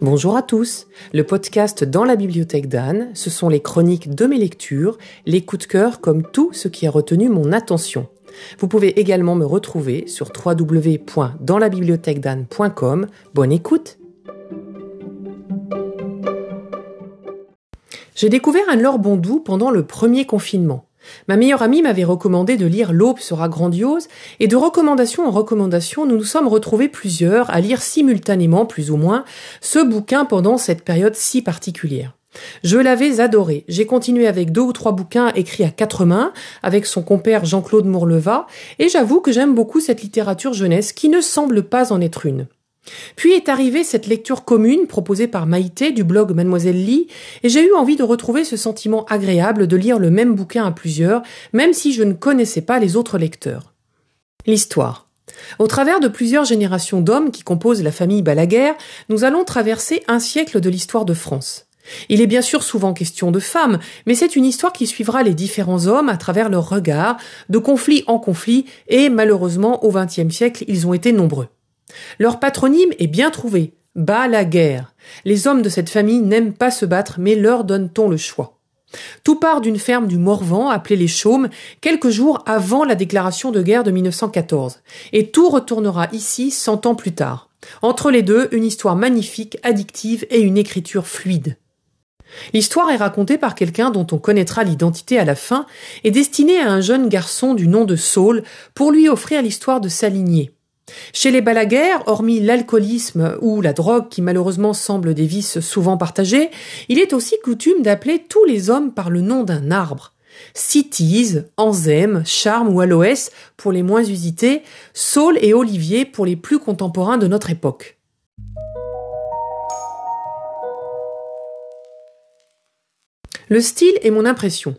Bonjour à tous. Le podcast Dans la bibliothèque d'Anne, ce sont les chroniques de mes lectures, les coups de cœur comme tout ce qui a retenu mon attention. Vous pouvez également me retrouver sur www.danslabibliothèquedanne.com. Bonne écoute. J'ai découvert Anne-Laure Bondou pendant le premier confinement. Ma meilleure amie m'avait recommandé de lire L'aube sera grandiose, et de recommandation en recommandation, nous nous sommes retrouvés plusieurs à lire simultanément, plus ou moins, ce bouquin pendant cette période si particulière. Je l'avais adoré. J'ai continué avec deux ou trois bouquins écrits à quatre mains, avec son compère Jean-Claude Mourleva, et j'avoue que j'aime beaucoup cette littérature jeunesse qui ne semble pas en être une. Puis est arrivée cette lecture commune proposée par Maïté du blog Mademoiselle Lee, et j'ai eu envie de retrouver ce sentiment agréable de lire le même bouquin à plusieurs, même si je ne connaissais pas les autres lecteurs. L'histoire. Au travers de plusieurs générations d'hommes qui composent la famille Balaguer, nous allons traverser un siècle de l'histoire de France. Il est bien sûr souvent question de femmes, mais c'est une histoire qui suivra les différents hommes à travers leurs regards, de conflit en conflit, et malheureusement au XXe siècle ils ont été nombreux. Leur patronyme est bien trouvé, Bas la guerre. Les hommes de cette famille n'aiment pas se battre, mais leur donne-t-on le choix? Tout part d'une ferme du Morvan appelée les Chaumes, quelques jours avant la déclaration de guerre de 1914, et tout retournera ici cent ans plus tard. Entre les deux, une histoire magnifique, addictive et une écriture fluide. L'histoire est racontée par quelqu'un dont on connaîtra l'identité à la fin et destinée à un jeune garçon du nom de Saul pour lui offrir l'histoire de s'aligner. Chez les balaguères, hormis l'alcoolisme ou la drogue qui malheureusement semblent des vices souvent partagés, il est aussi coutume d'appeler tous les hommes par le nom d'un arbre. Citise, Anzème, Charme ou Aloès pour les moins usités, Saul et Olivier pour les plus contemporains de notre époque. Le style est mon impression.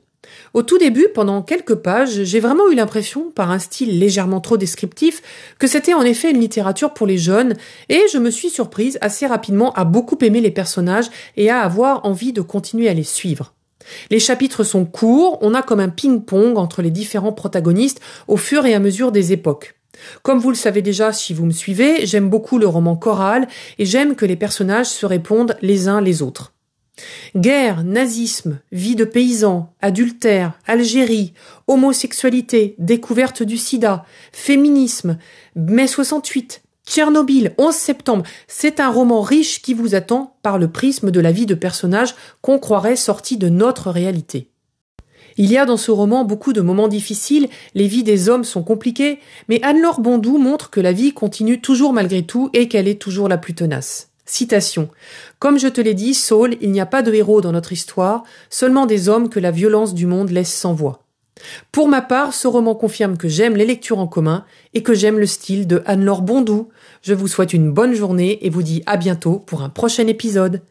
Au tout début, pendant quelques pages, j'ai vraiment eu l'impression, par un style légèrement trop descriptif, que c'était en effet une littérature pour les jeunes, et je me suis surprise assez rapidement à beaucoup aimer les personnages et à avoir envie de continuer à les suivre. Les chapitres sont courts, on a comme un ping-pong entre les différents protagonistes au fur et à mesure des époques. Comme vous le savez déjà si vous me suivez, j'aime beaucoup le roman choral et j'aime que les personnages se répondent les uns les autres. Guerre, nazisme, vie de paysans, adultère, Algérie, homosexualité, découverte du sida, féminisme, mai 68, Tchernobyl, 11 septembre, c'est un roman riche qui vous attend par le prisme de la vie de personnages qu'on croirait sortis de notre réalité. Il y a dans ce roman beaucoup de moments difficiles, les vies des hommes sont compliquées, mais Anne-Laure Bondou montre que la vie continue toujours malgré tout et qu'elle est toujours la plus tenace. Citation. Comme je te l'ai dit, Saul, il n'y a pas de héros dans notre histoire, seulement des hommes que la violence du monde laisse sans voix. Pour ma part, ce roman confirme que j'aime les lectures en commun et que j'aime le style de Anne-Laure Bondou. Je vous souhaite une bonne journée et vous dis à bientôt pour un prochain épisode.